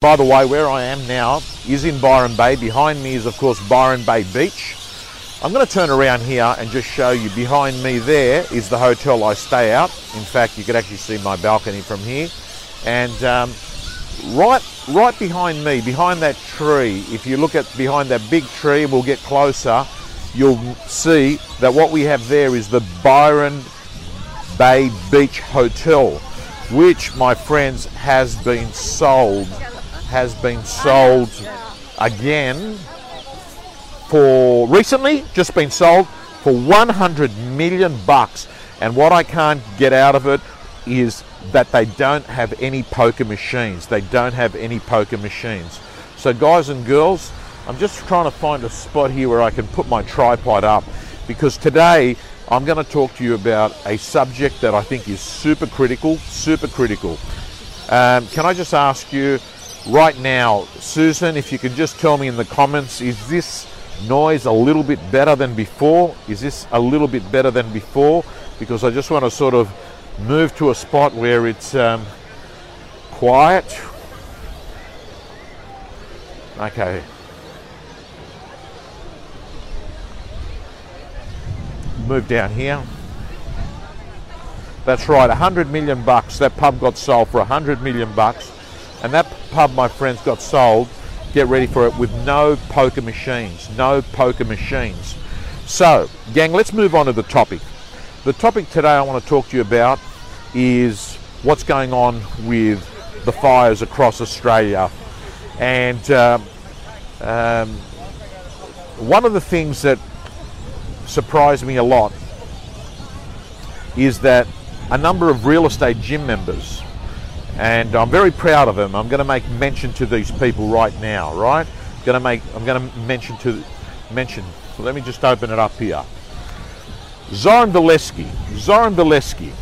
By the way, where I am now is in Byron Bay. Behind me is, of course, Byron Bay Beach. I'm going to turn around here and just show you. Behind me there is the hotel I stay at. In fact, you could actually see my balcony from here. And um, right, right behind me, behind that tree, if you look at behind that big tree, we'll get closer. You'll see that what we have there is the Byron Bay Beach Hotel, which, my friends, has been sold has been sold again for recently just been sold for 100 million bucks. And what I can't get out of it is that they don't have any poker machines. They don't have any poker machines. So guys and girls I'm just trying to find a spot here where I can put my tripod up because today I'm going to talk to you about a subject that I think is super critical super critical. Um, can I just ask you right now. Susan, if you could just tell me in the comments, is this noise a little bit better than before? Is this a little bit better than before? Because I just want to sort of move to a spot where it's um, quiet. Okay. Move down here. That's right, 100 million bucks. That pub got sold for 100 million bucks. And that pub, my friends, got sold, get ready for it, with no poker machines. No poker machines. So, gang, let's move on to the topic. The topic today I want to talk to you about is what's going on with the fires across Australia. And uh, um, one of the things that surprised me a lot is that a number of real estate gym members and I'm very proud of them. I'm going to make mention to these people right now, right? I'm going to make I'm going to mention to mention. So let me just open it up here. Zoran Bileski. Zoran Bileski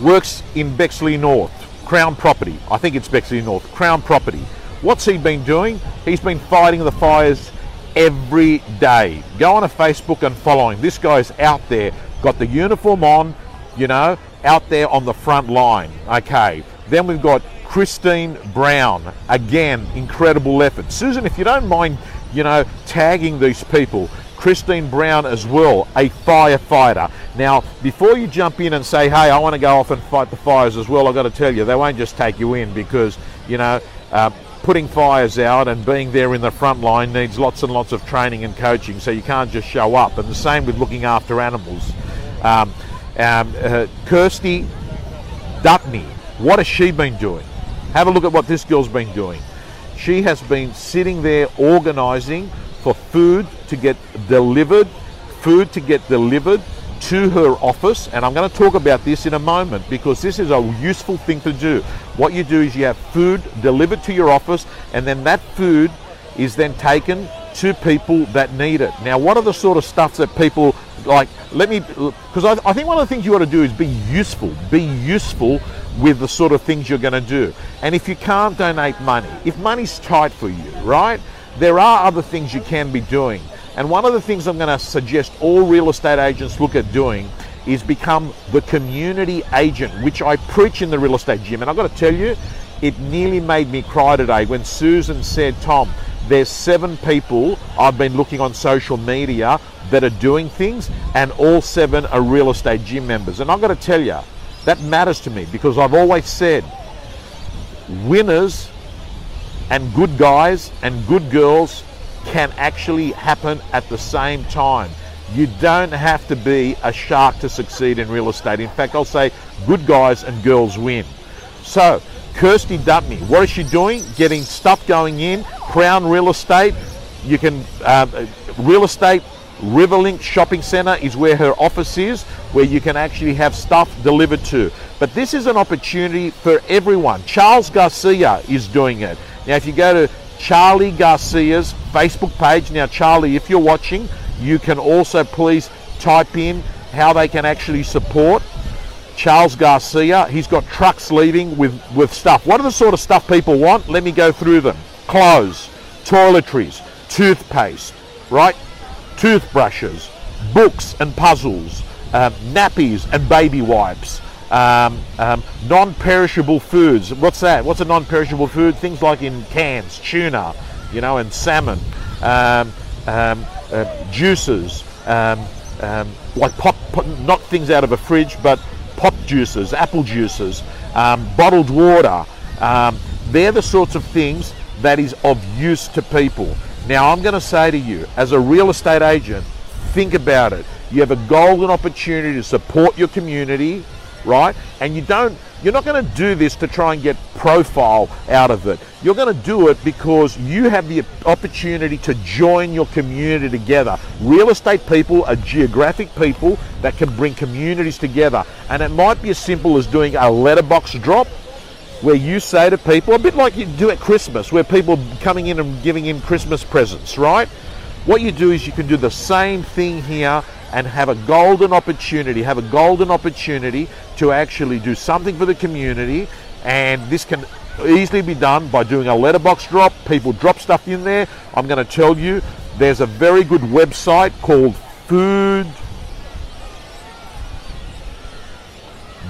works in Bexley North, Crown Property. I think it's Bexley North, Crown Property. What's he been doing? He's been fighting the fires every day. Go on to Facebook and following. This guy's out there, got the uniform on, you know, out there on the front line. Okay. Then we've got Christine Brown. Again, incredible effort. Susan, if you don't mind, you know, tagging these people. Christine Brown as well, a firefighter. Now, before you jump in and say, hey, I want to go off and fight the fires as well, I've got to tell you, they won't just take you in because, you know, uh, putting fires out and being there in the front line needs lots and lots of training and coaching, so you can't just show up. And the same with looking after animals. Um, um, uh, Kirsty Dutney, what has she been doing? Have a look at what this girl's been doing. She has been sitting there organising for food to get delivered, food to get delivered to her office. And I'm going to talk about this in a moment because this is a useful thing to do. What you do is you have food delivered to your office, and then that food is then taken to people that need it. Now, what are the sort of stuff that people like? Let me, because I, I think one of the things you ought to do is be useful. Be useful with the sort of things you're going to do. And if you can't donate money, if money's tight for you, right, there are other things you can be doing. And one of the things I'm going to suggest all real estate agents look at doing is become the community agent, which I preach in the real estate gym. And I've got to tell you, it nearly made me cry today when Susan said, Tom, there's seven people I've been looking on social media that are doing things, and all seven are real estate gym members. And I've got to tell you, that matters to me because I've always said winners and good guys and good girls can actually happen at the same time. You don't have to be a shark to succeed in real estate. In fact, I'll say good guys and girls win. So, Kirsty Dutney, what is she doing? Getting stuff going in. Crown Real Estate. You can uh, real estate Riverlink Shopping Centre is where her office is, where you can actually have stuff delivered to. But this is an opportunity for everyone. Charles Garcia is doing it. Now, if you go to Charlie Garcia's Facebook page, now, Charlie, if you're watching, you can also please type in how they can actually support Charles Garcia. He's got trucks leaving with, with stuff. What are the sort of stuff people want? Let me go through them clothes, toiletries, toothpaste, right? toothbrushes, books and puzzles, um, nappies and baby wipes, Um, um, non-perishable foods. What's that? What's a non-perishable food? Things like in cans, tuna, you know, and salmon, um, um, uh, juices, um, like pop, pop, not things out of a fridge, but pop juices, apple juices, um, bottled water. Um, they're the sorts of things that is of use to people. Now, I'm going to say to you, as a real estate agent, think about it. You have a golden opportunity to support your community, right? And you don't you're not going to do this to try and get profile out of it. You're going to do it because you have the opportunity to join your community together. Real estate people are geographic people that can bring communities together. And it might be as simple as doing a letterbox drop where you say to people, a bit like you do at Christmas, where people are coming in and giving in Christmas presents, right? What you do is you can do the same thing here and have a golden opportunity, have a golden opportunity to actually do something for the community. And this can easily be done by doing a letterbox drop. People drop stuff in there. I'm going to tell you, there's a very good website called Food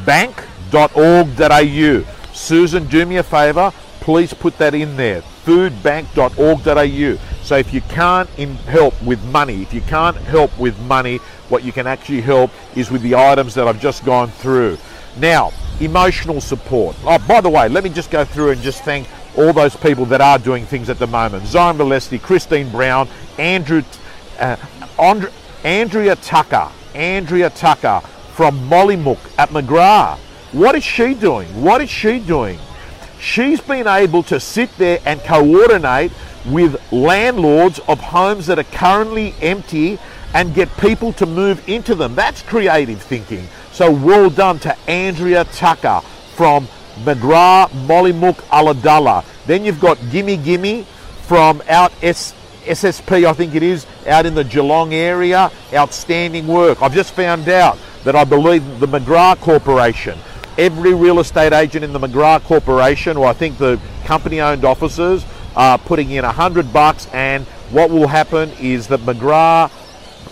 bank.org.au. Susan, do me a favor, please put that in there. Foodbank.org.au. So if you can't help with money, if you can't help with money, what you can actually help is with the items that I've just gone through. Now, emotional support. Oh, by the way, let me just go through and just thank all those people that are doing things at the moment. Zion Valesti, Christine Brown, Andrew, uh, Andre, Andrea Tucker, Andrea Tucker from Mollymook at McGrath. What is she doing? What is she doing? She's been able to sit there and coordinate with landlords of homes that are currently empty and get people to move into them. That's creative thinking. So well done to Andrea Tucker from McGrath, Mollymook, Ulladulla. Then you've got Gimme Gimme from out S- SSP, I think it is, out in the Geelong area. Outstanding work. I've just found out that I believe the McGrath Corporation, every real estate agent in the McGrath Corporation, or I think the company owned offices, are putting in a hundred bucks and what will happen is that McGrath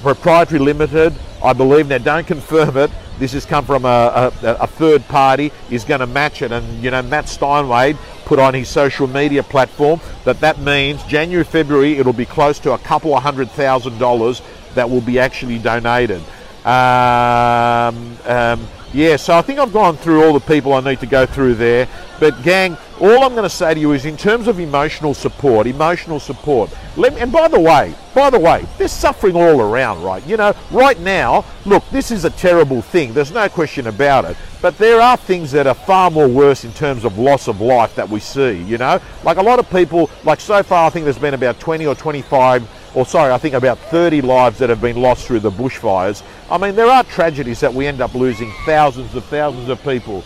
Proprietary Limited, I believe, now don't confirm it, this has come from a, a, a third party, is going to match it. And, you know, Matt Steinwade put on his social media platform that that means January, February, it'll be close to a couple of hundred thousand dollars that will be actually donated. Um, um, yeah, so I think I've gone through all the people I need to go through there. But gang, all I'm going to say to you is in terms of emotional support, emotional support. Let me, and by the way, by the way, there's suffering all around, right? You know, right now, look, this is a terrible thing. There's no question about it. But there are things that are far more worse in terms of loss of life that we see, you know? Like a lot of people, like so far, I think there's been about 20 or 25 or sorry, I think about 30 lives that have been lost through the bushfires. I mean, there are tragedies that we end up losing thousands of thousands of people.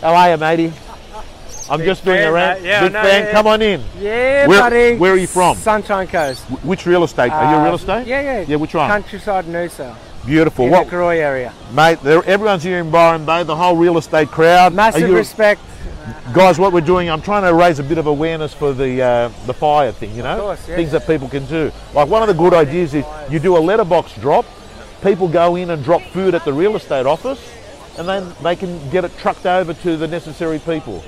How are you, matey? I'm Big just doing fan, a rant. Yeah, Big no, fan. yeah. Come on in. Yeah, Where- buddy. where are you from? Sunshine Coast. Wh- Which real estate? Are you Uh, real estate? Yeah, yeah. Yeah, which one? Countryside Noosa. Beautiful. In What, the area. mate? Everyone's here in Byron Bay. The whole real estate crowd. Massive you- respect. guys, what we're doing, I'm trying to raise a bit of awareness for the uh, the fire thing. You know, course, yeah. things that people can do. Like one of the good ideas is you do a letterbox drop. People go in and drop food at the real estate office, and then they can get it trucked over to the necessary people.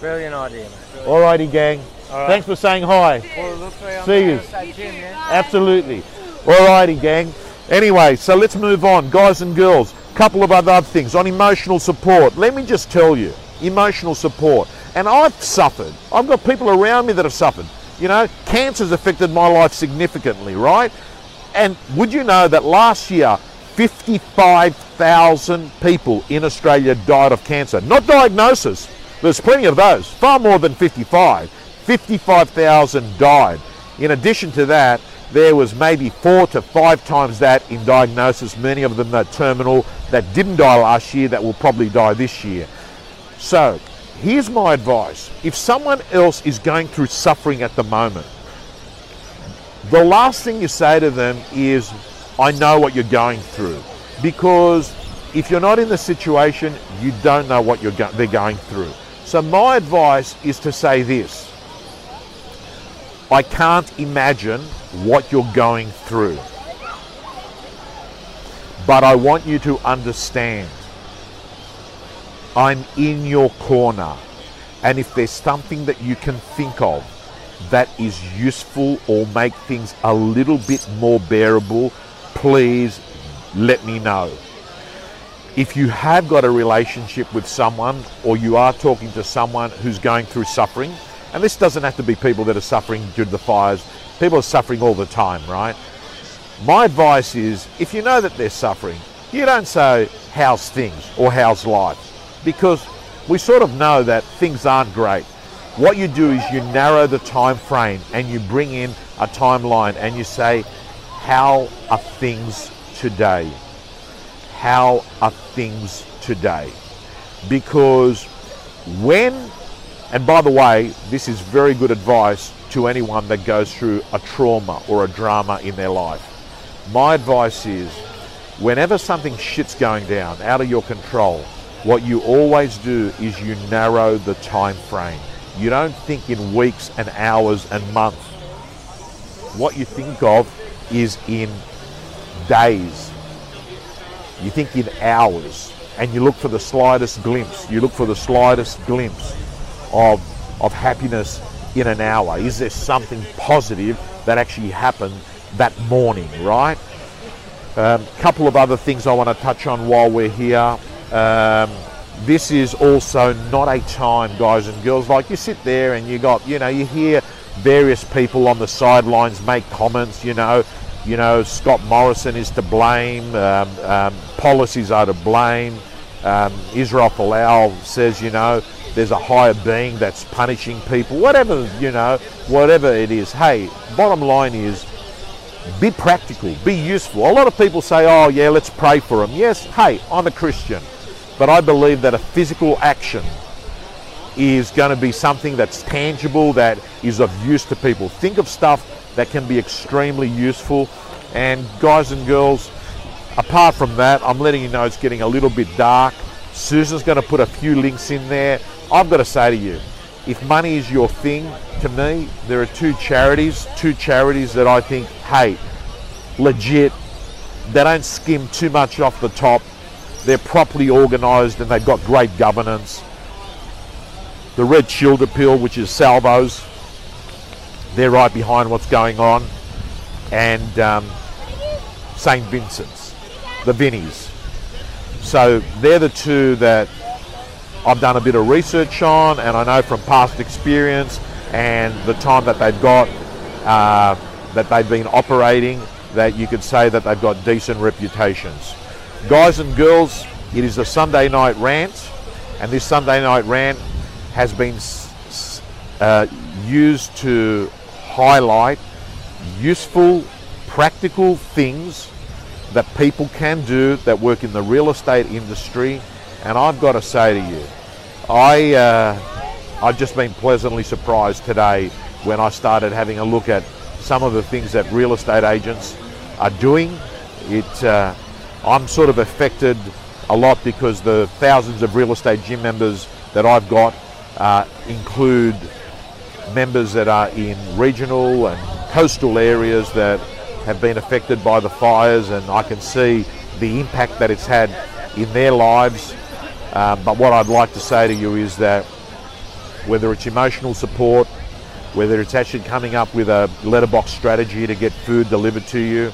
Brilliant idea, mate. Alrighty, gang. All right. Thanks for saying hi. Well, look for you on See the yous. outside gym, yeah? Absolutely. Alrighty, gang. Anyway, so let's move on, guys and girls. Couple of other things on emotional support. Let me just tell you, emotional support. And I've suffered. I've got people around me that have suffered. You know, cancer's affected my life significantly, right? And would you know that last year, 55,000 people in Australia died of cancer? Not diagnosis. There's plenty of those, far more than 55. 55,000 died. In addition to that, there was maybe four to five times that in diagnosis, many of them that terminal that didn't die last year that will probably die this year. So, here's my advice. If someone else is going through suffering at the moment, the last thing you say to them is, I know what you're going through. Because if you're not in the situation, you don't know what go- they're going through. So, my advice is to say this I can't imagine what you're going through. But I want you to understand I'm in your corner. And if there's something that you can think of that is useful or make things a little bit more bearable, please let me know. If you have got a relationship with someone or you are talking to someone who's going through suffering, and this doesn't have to be people that are suffering due to the fires, people are suffering all the time, right? My advice is if you know that they're suffering, you don't say, How's things or how's life? Because we sort of know that things aren't great. What you do is you narrow the time frame and you bring in a timeline and you say, How are things today? How are things today? Because when, and by the way, this is very good advice to anyone that goes through a trauma or a drama in their life. My advice is whenever something shit's going down out of your control, what you always do is you narrow the time frame. You don't think in weeks and hours and months. What you think of is in days. You think in hours and you look for the slightest glimpse. You look for the slightest glimpse of, of happiness in an hour. Is there something positive that actually happened that morning, right? A um, couple of other things I want to touch on while we're here. Um, this is also not a time, guys and girls, like you sit there and you got, you know, you hear various people on the sidelines make comments, you know, you know, Scott Morrison is to blame, um, um, policies are to blame. Um, Israel says, you know, there's a higher being that's punishing people, whatever, you know, whatever it is. Hey, bottom line is be practical, be useful. A lot of people say, oh, yeah, let's pray for them. Yes, hey, I'm a Christian, but I believe that a physical action is going to be something that's tangible, that is of use to people. Think of stuff that can be extremely useful. And guys and girls, apart from that, I'm letting you know it's getting a little bit dark. Susan's going to put a few links in there. I've got to say to you, if money is your thing, to me, there are two charities, two charities that I think, hey, legit, they don't skim too much off the top. They're properly organised and they've got great governance. The Red Shield Appeal, which is Salvos, they're right behind what's going on. And um, St. Vincent's, the Vinnies. So they're the two that I've done a bit of research on, and I know from past experience and the time that they've got, uh, that they've been operating, that you could say that they've got decent reputations. Guys and girls, it is a Sunday night rant, and this Sunday night rant has been uh, used to highlight useful, practical things that people can do that work in the real estate industry and I've got to say to you, I, uh, I've just been pleasantly surprised today when I started having a look at some of the things that real estate agents are doing. It, uh, I'm sort of affected a lot because the thousands of real estate gym members that I've got uh, include members that are in regional and coastal areas that have been affected by the fires and I can see the impact that it's had in their lives um, but what I'd like to say to you is that whether it's emotional support, whether it's actually coming up with a letterbox strategy to get food delivered to you,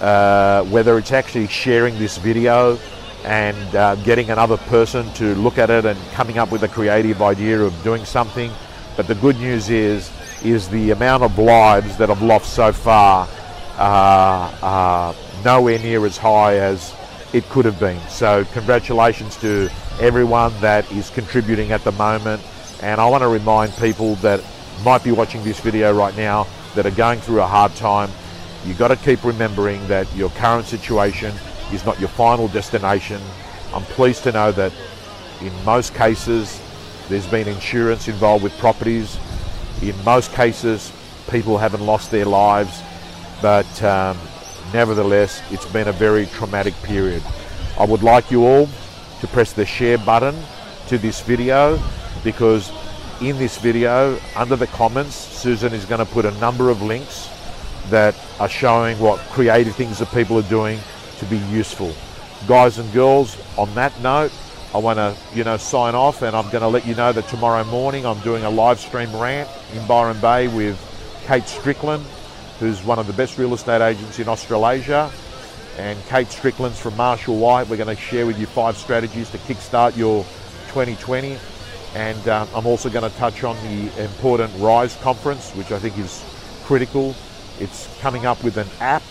uh, whether it's actually sharing this video and uh, getting another person to look at it and coming up with a creative idea of doing something. But the good news is, is the amount of lives that I've lost so far uh, are nowhere near as high as it could have been. So congratulations to everyone that is contributing at the moment. And I want to remind people that might be watching this video right now that are going through a hard time. You've got to keep remembering that your current situation is not your final destination. I'm pleased to know that in most cases there's been insurance involved with properties. In most cases people haven't lost their lives, but um, Nevertheless, it's been a very traumatic period. I would like you all to press the share button to this video because in this video, under the comments, Susan is going to put a number of links that are showing what creative things that people are doing to be useful. Guys and girls, on that note, I want to, you know, sign off, and I'm going to let you know that tomorrow morning I'm doing a live stream rant in Byron Bay with Kate Strickland, who's one of the best real estate agents in Australasia. And Kate Strickland's from Marshall White. We're going to share with you five strategies to kickstart your 2020. And uh, I'm also going to touch on the important Rise conference, which I think is critical. It's coming up with an app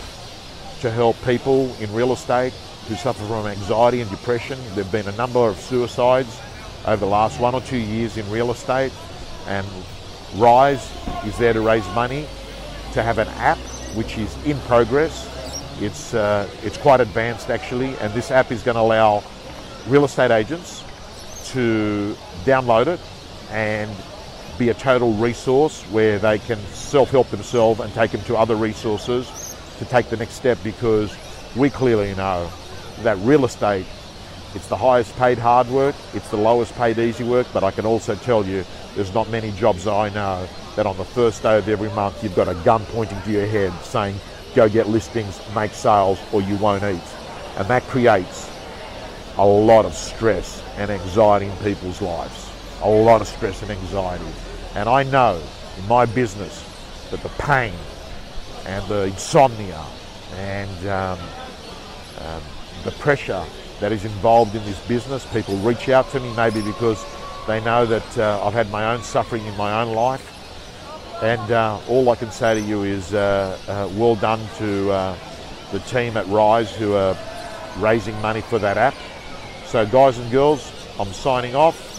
to help people in real estate who suffer from anxiety and depression. There have been a number of suicides over the last one or two years in real estate, and Rise is there to raise money to have an app which is in progress. It's, uh, it's quite advanced actually, and this app is going to allow real estate agents to download it and be a total resource where they can self-help themselves and take them to other resources to take the next step because we clearly know that real estate it's the highest paid hard work, it's the lowest paid easy work, but I can also tell you there's not many jobs I know that on the first day of every month you've got a gun pointing to your head saying go get listings, make sales or you won't eat. And that creates a lot of stress and anxiety in people's lives. A lot of stress and anxiety. And I know in my business that the pain and the insomnia and um, um, the pressure that is involved in this business, people reach out to me maybe because they know that uh, I've had my own suffering in my own life. And uh, all I can say to you is uh, uh well done to uh, the team at Rise who are raising money for that app. So, guys and girls, I'm signing off.